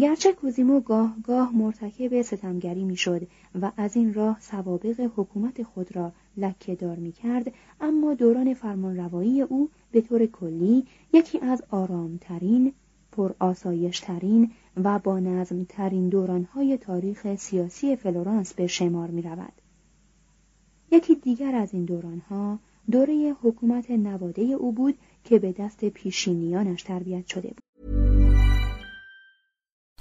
گرچه کوزیمو گاه گاه مرتکب ستمگری می‌شد و از این راه سوابق حکومت خود را لکه دار می کرد اما دوران فرمانروایی او به طور کلی یکی از آرامترین پر آسایشترین و با نظمترین دورانهای تاریخ سیاسی فلورانس به شمار می رود. یکی دیگر از این دورانها دوره حکومت نواده او بود که به دست پیشینیانش تربیت شده بود.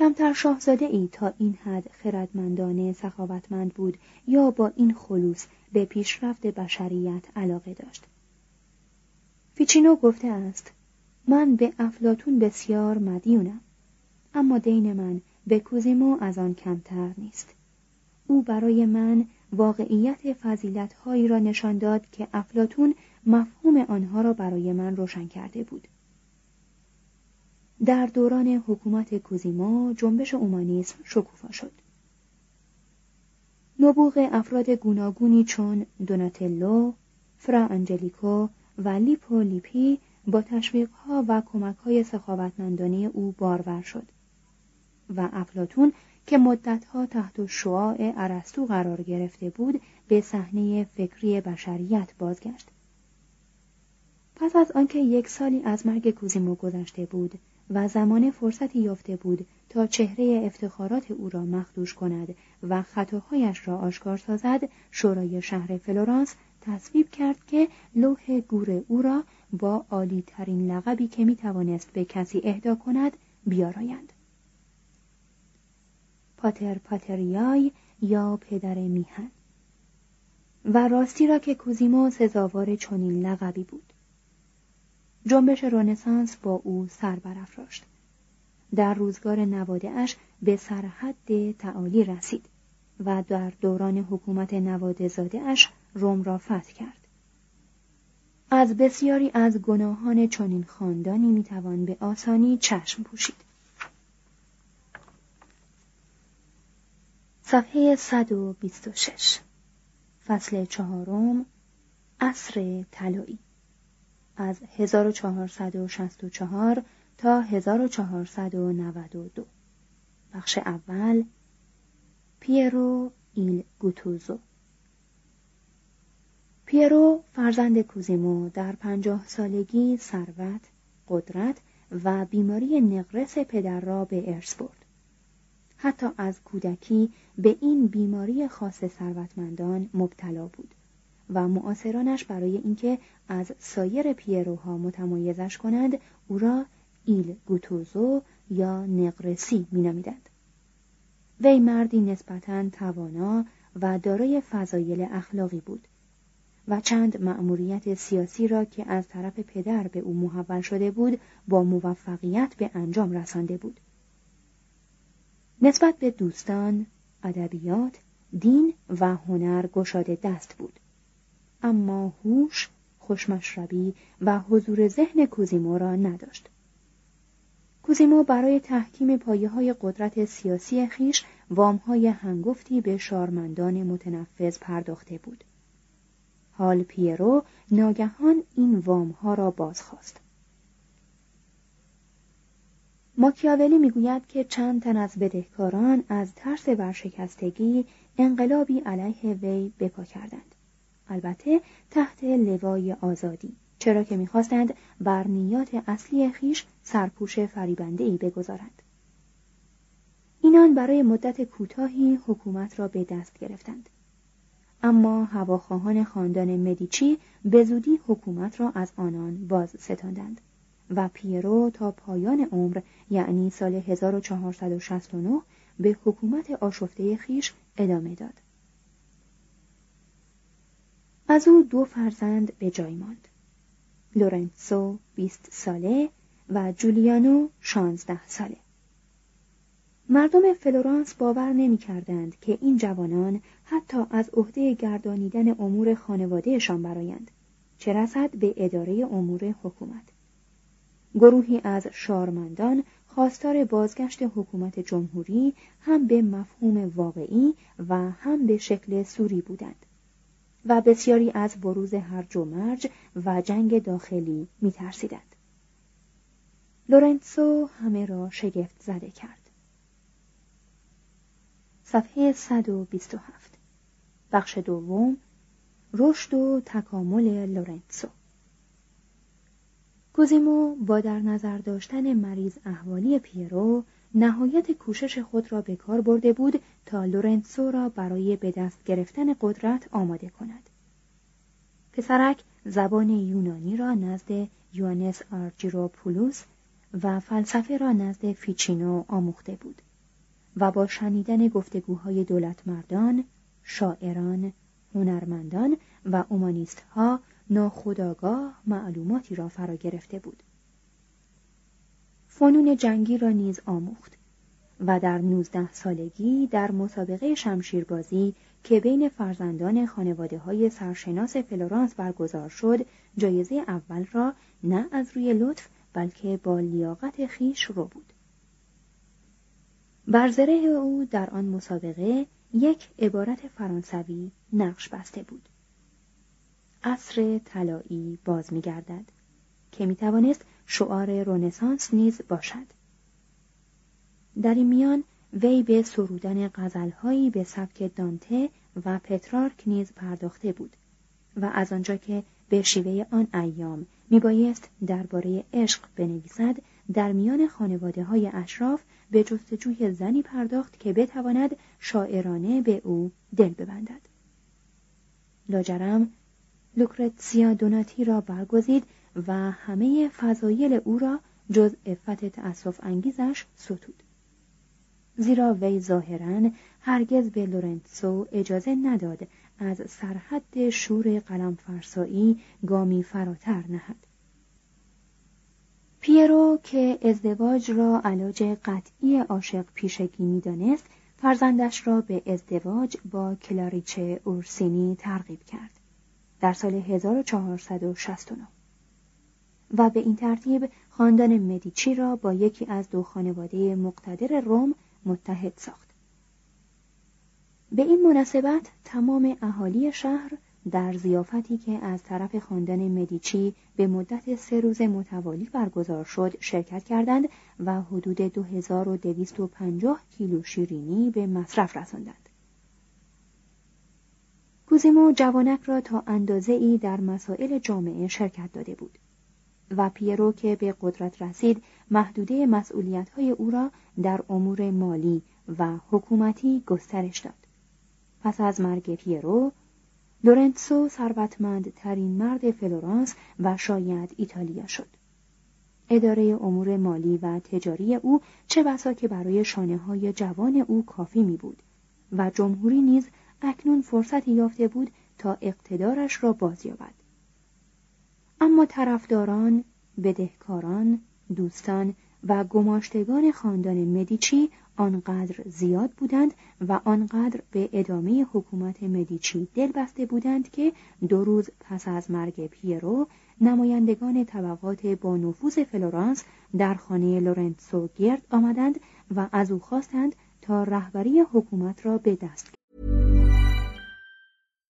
کمتر شاهزاده ای تا این حد خردمندانه سخاوتمند بود یا با این خلوص به پیشرفت بشریت علاقه داشت. فیچینو گفته است من به افلاتون بسیار مدیونم اما دین من به کوزیمو از آن کمتر نیست. او برای من واقعیت فضیلت هایی را نشان داد که افلاتون مفهوم آنها را برای من روشن کرده بود. در دوران حکومت کوزیمو جنبش اومانیسم شکوفا شد. نبوغ افراد گوناگونی چون دوناتلو، فرا انجلیکو و لیپو لیپی با تشویقها و کمکهای سخاوتمندانه او بارور شد و افلاتون که مدتها تحت شعاع ارسطو قرار گرفته بود به صحنه فکری بشریت بازگشت پس از آنکه یک سالی از مرگ کوزیمو گذشته بود و زمان فرصتی یافته بود تا چهره افتخارات او را مخدوش کند و خطاهایش را آشکار سازد شورای شهر فلورانس تصویب کرد که لوح گور او را با عالی ترین لقبی که می توانست به کسی اهدا کند بیارایند. پاتر پاتریای یا پدر میهن. و راستی را که کوزیمو سزاوار چنین لقبی بود. جنبش رنسانس با او سر برافراشت در روزگار نوادهاش به سرحد تعالی رسید و در دوران حکومت نواده اش روم را فتح کرد. از بسیاری از گناهان چنین خاندانی می‌توان به آسانی چشم پوشید. صفحه 126 فصل چهارم عصر طلایی از 1464 تا 1492 بخش اول پیرو ایل گوتوزو. پیرو فرزند کوزیمو در پنجاه سالگی ثروت، قدرت و بیماری نقرس پدر را به ارث برد. حتی از کودکی به این بیماری خاص ثروتمندان مبتلا بود. و معاصرانش برای اینکه از سایر پیروها متمایزش کنند او را ایل گوتوزو یا نقرسی مینامیدند. وی مردی نسبتا توانا و دارای فضایل اخلاقی بود و چند مأموریت سیاسی را که از طرف پدر به او محول شده بود با موفقیت به انجام رسانده بود نسبت به دوستان ادبیات دین و هنر گشاده دست بود اما هوش خوشمشربی و حضور ذهن کوزیمو را نداشت کوزیمو برای تحکیم پایه های قدرت سیاسی خیش وام های هنگفتی به شارمندان متنفذ پرداخته بود. حال پیرو ناگهان این وام ها را بازخواست. ماکیاولی می‌گوید که چند تن از بدهکاران از ترس ورشکستگی انقلابی علیه وی بپا کردند. البته تحت لوای آزادی چرا که می‌خواستند بر نیات اصلی خیش سرپوش فریبنده ای بگذارند. اینان برای مدت کوتاهی حکومت را به دست گرفتند. اما هواخواهان خاندان مدیچی به زودی حکومت را از آنان باز ستاندند و پیرو تا پایان عمر یعنی سال 1469 به حکومت آشفته خویش ادامه داد. از او دو فرزند به جای ماند. لورنسو 20 ساله و جولیانو 16 ساله. مردم فلورانس باور نمی کردند که این جوانان حتی از عهده گردانیدن امور خانوادهشان برآیند چه رسد به اداره امور حکومت گروهی از شارمندان خواستار بازگشت حکومت جمهوری هم به مفهوم واقعی و هم به شکل سوری بودند و بسیاری از بروز هرج و مرج و جنگ داخلی می ترسیدند. لورنسو همه را شگفت زده کرد. صفحه 127 بخش دوم رشد و تکامل لورنسو کوزیمو با در نظر داشتن مریض احوالی پیرو نهایت کوشش خود را به کار برده بود تا لورنسو را برای به دست گرفتن قدرت آماده کند. پسرک زبان یونانی را نزد یوانس آرجیروپولوس و فلسفه را نزد فیچینو آموخته بود و با شنیدن گفتگوهای دولتمردان، شاعران، هنرمندان و اومانیست ها ناخداگاه معلوماتی را فرا گرفته بود. فنون جنگی را نیز آموخت و در 19 سالگی در مسابقه شمشیربازی که بین فرزندان خانواده های سرشناس فلورانس برگزار شد جایزه اول را نه از روی لطف بلکه با لیاقت خیش رو بود. برزره او در آن مسابقه یک عبارت فرانسوی نقش بسته بود. عصر طلایی باز میگردد که می‌توانست شعار رونسانس نیز باشد. در این میان وی به سرودن غزلهایی به سبک دانته و پترارک نیز پرداخته بود و از آنجا که به شیوه آن ایام میبایست درباره عشق بنویسد در میان خانواده های اشراف به جستجوی زنی پرداخت که بتواند شاعرانه به او دل ببندد. لاجرم لوکرتسیا دوناتی را برگزید و همه فضایل او را جز افت تأصف انگیزش ستود. زیرا وی ظاهرا هرگز به لورنسو اجازه نداد از سرحد شور قلم فرسایی گامی فراتر نهد. پیرو که ازدواج را علاج قطعی عاشق پیشگی می‌دانست فرزندش را به ازدواج با کلاریچه اورسینی ترغیب کرد. در سال 1469 و به این ترتیب خاندان مدیچی را با یکی از دو خانواده مقتدر روم متحد ساخت به این مناسبت تمام اهالی شهر در زیافتی که از طرف خاندان مدیچی به مدت سه روز متوالی برگزار شد شرکت کردند و حدود 2250 کیلو شیرینی به مصرف رساندند. کوزیمو جوانک را تا اندازه ای در مسائل جامعه شرکت داده بود و پیرو که به قدرت رسید محدوده مسئولیت های او را در امور مالی و حکومتی گسترش داد. پس از مرگ پیرو لورنسو ثروتمند ترین مرد فلورانس و شاید ایتالیا شد. اداره امور مالی و تجاری او چه بسا که برای شانه های جوان او کافی می بود و جمهوری نیز اکنون فرصتی یافته بود تا اقتدارش را بازیابد. اما طرفداران، بدهکاران، دوستان و گماشتگان خاندان مدیچی آنقدر زیاد بودند و آنقدر به ادامه حکومت مدیچی دل بسته بودند که دو روز پس از مرگ پیرو نمایندگان طبقات با نفوذ فلورانس در خانه لورنسو گرد آمدند و از او خواستند تا رهبری حکومت را به دست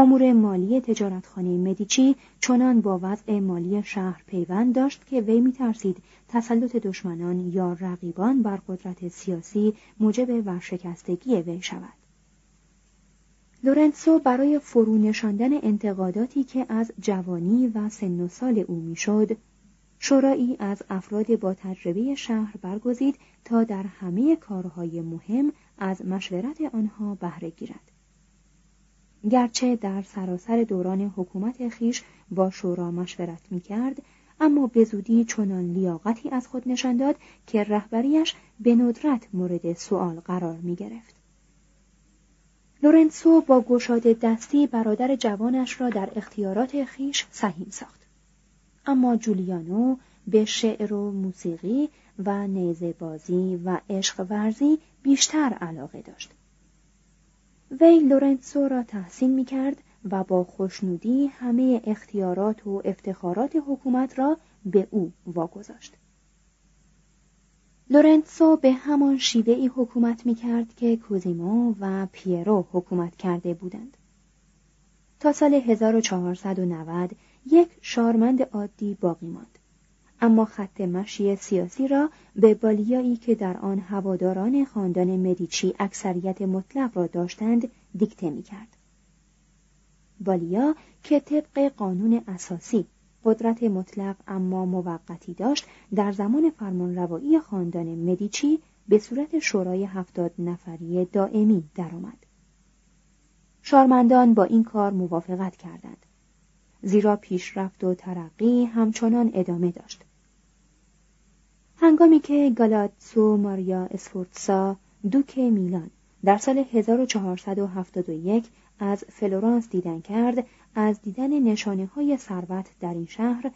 امور مالی تجارتخانه مدیچی چنان با وضع مالی شهر پیوند داشت که وی میترسید تسلط دشمنان یا رقیبان بر قدرت سیاسی موجب ورشکستگی وی شود. لورنسو برای فرو نشاندن انتقاداتی که از جوانی و سن و سال او می‌شد شورایی از افراد با تجربه شهر برگزید تا در همه کارهای مهم از مشورت آنها بهره گیرد. گرچه در سراسر دوران حکومت خیش با شورا مشورت می کرد اما به زودی چنان لیاقتی از خود نشان داد که رهبریش به ندرت مورد سؤال قرار می گرفت. لورنسو با گشاده دستی برادر جوانش را در اختیارات خیش سهیم ساخت. اما جولیانو به شعر و موسیقی و نیزه بازی و عشق ورزی بیشتر علاقه داشت. وی لورنسو را تحسین می کرد و با خوشنودی همه اختیارات و افتخارات حکومت را به او واگذاشت. لورنسو به همان شیوه ای حکومت می کرد که کوزیمو و پیرو حکومت کرده بودند. تا سال 1490 یک شارمند عادی باقی ماند. اما خط مشی سیاسی را به بالیایی که در آن هواداران خاندان مدیچی اکثریت مطلق را داشتند دیکته می کرد. بالیا که طبق قانون اساسی قدرت مطلق اما موقتی داشت در زمان فرمانروایی خاندان مدیچی به صورت شورای هفتاد نفری دائمی درآمد. شارمندان با این کار موافقت کردند. زیرا پیشرفت و ترقی همچنان ادامه داشت. هنگامی که گالاتسو ماریا اسفورتسا دوک میلان در سال 1471 از فلورانس دیدن کرد از دیدن نشانه های ثروت در این شهر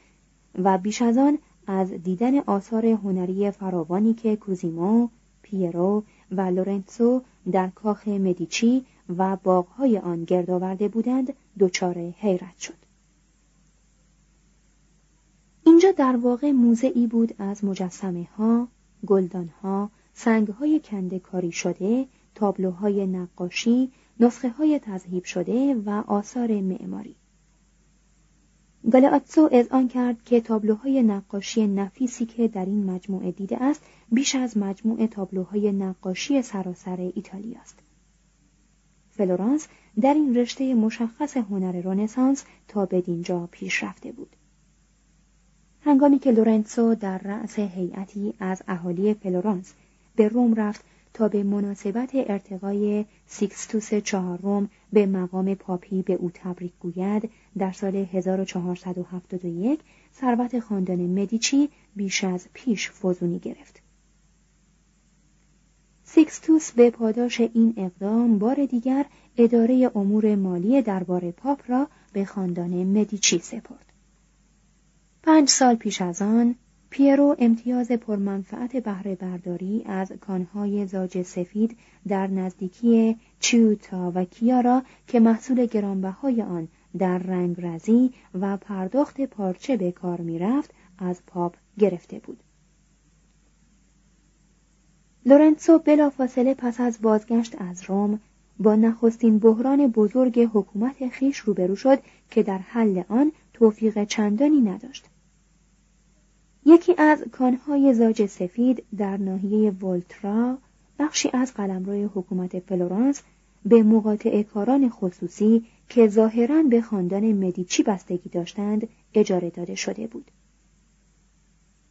و بیش از آن از دیدن آثار هنری فراوانی که کوزیمو، پیرو و لورنسو در کاخ مدیچی و باغهای آن گرد آورده بودند دچار حیرت شد. اینجا در واقع موزه‌ای بود از مجسمه ها، گلدان ها، سنگ های کنده کاری شده، تابلوهای نقاشی، نسخه های تذهیب شده و آثار معماری. گالئاتسو اعلان کرد که تابلوهای نقاشی نفیسی که در این مجموعه دیده است بیش از مجموعه تابلوهای نقاشی سراسر ایتالیا است. فلورانس در این رشته مشخص هنر رنسانس تا بدینجا پیش رفته بود. هنگامی که لورنسو در رأس هیئتی از اهالی فلورانس به روم رفت تا به مناسبت ارتقای سیکستوس چهارم به مقام پاپی به او تبریک گوید در سال 1471 ثروت خاندان مدیچی بیش از پیش فزونی گرفت. سیکستوس به پاداش این اقدام بار دیگر اداره امور مالی دربار پاپ را به خاندان مدیچی سپرد. پنج سال پیش از آن پیرو امتیاز پرمنفعت بهره برداری از کانهای زاج سفید در نزدیکی چیوتا و کیارا که محصول گرانبهای آن در رنگ رزی و پرداخت پارچه به کار می‌رفت از پاپ گرفته بود. لورنسو بلافاصله پس از بازگشت از روم با نخستین بحران بزرگ حکومت خیش روبرو شد که در حل آن توفیق چندانی نداشت. یکی از کانهای زاج سفید در ناحیه ولترا بخشی از قلمرو حکومت فلورانس به مقاطع کاران خصوصی که ظاهرا به خاندان مدیچی بستگی داشتند اجاره داده شده بود.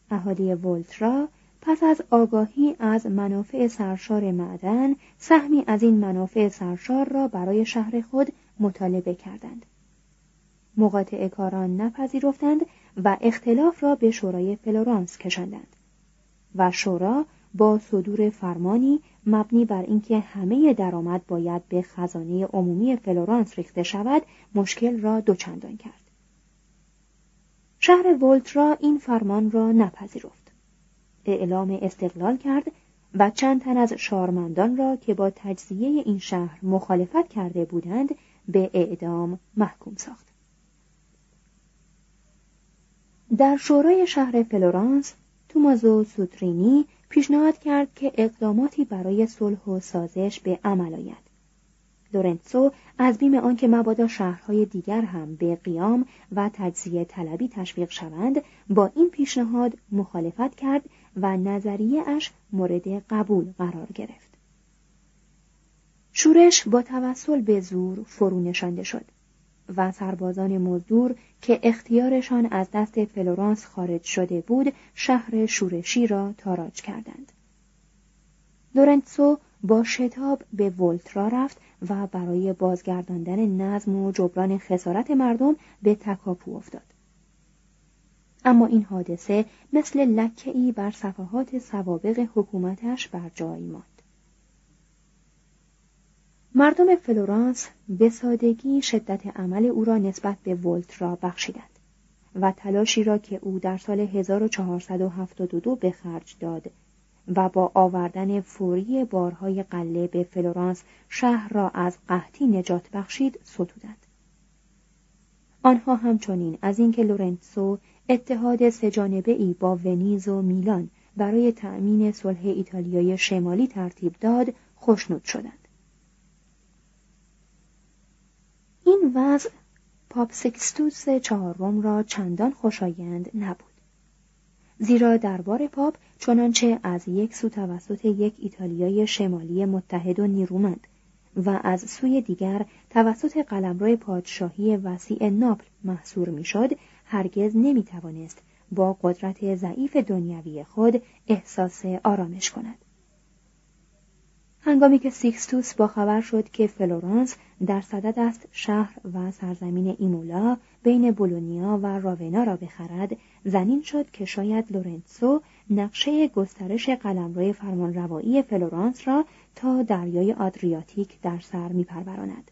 اهالی ولترا پس از آگاهی از منافع سرشار معدن سهمی از این منافع سرشار را برای شهر خود مطالبه کردند. مقاطعه کاران نپذیرفتند و اختلاف را به شورای فلورانس کشاندند. و شورا با صدور فرمانی مبنی بر اینکه همه درآمد باید به خزانه عمومی فلورانس ریخته شود مشکل را دوچندان کرد. شهر ولترا این فرمان را نپذیرفت. اعلام استقلال کرد و چند تن از شارمندان را که با تجزیه این شهر مخالفت کرده بودند به اعدام محکوم ساخت. در شورای شهر فلورانس تومازو سودرینی پیشنهاد کرد که اقداماتی برای صلح و سازش به عمل آید. لورنسو از بیم آنکه مبادا شهرهای دیگر هم به قیام و تجزیه طلبی تشویق شوند با این پیشنهاد مخالفت کرد و نظریه اش مورد قبول قرار گرفت. شورش با توسل به زور فرو نشانده شد. و سربازان مزدور که اختیارشان از دست فلورانس خارج شده بود شهر شورشی را تاراج کردند. لورنسو با شتاب به ولترا رفت و برای بازگرداندن نظم و جبران خسارت مردم به تکاپو افتاد. اما این حادثه مثل لکه‌ای بر صفحات سوابق حکومتش بر جای ماند. مردم فلورانس به سادگی شدت عمل او را نسبت به ولترا بخشیدند و تلاشی را که او در سال 1472 به خرج داد و با آوردن فوری بارهای غله به فلورانس شهر را از قحطی نجات بخشید ستودند. آنها همچنین از اینکه لورنسو اتحاد سه‌جانبه‌ای با ونیز و میلان برای تأمین صلح ایتالیای شمالی ترتیب داد خوشنود شدند. این وضع پاپ سکستوس چهارم را چندان خوشایند نبود. زیرا دربار پاپ چنانچه از یک سو توسط یک ایتالیای شمالی متحد و نیرومند و از سوی دیگر توسط قلمرو پادشاهی وسیع ناپل محصور می‌شد هرگز نمی توانست با قدرت ضعیف دنیوی خود احساس آرامش کند. هنگامی که سیکستوس با خبر شد که فلورانس در صدد است شهر و سرزمین ایمولا بین بولونیا و راونا را بخرد ظنین شد که شاید لورنسو نقشه گسترش قلمرو فرمانروایی فلورانس را تا دریای آدریاتیک در سر میپروراند.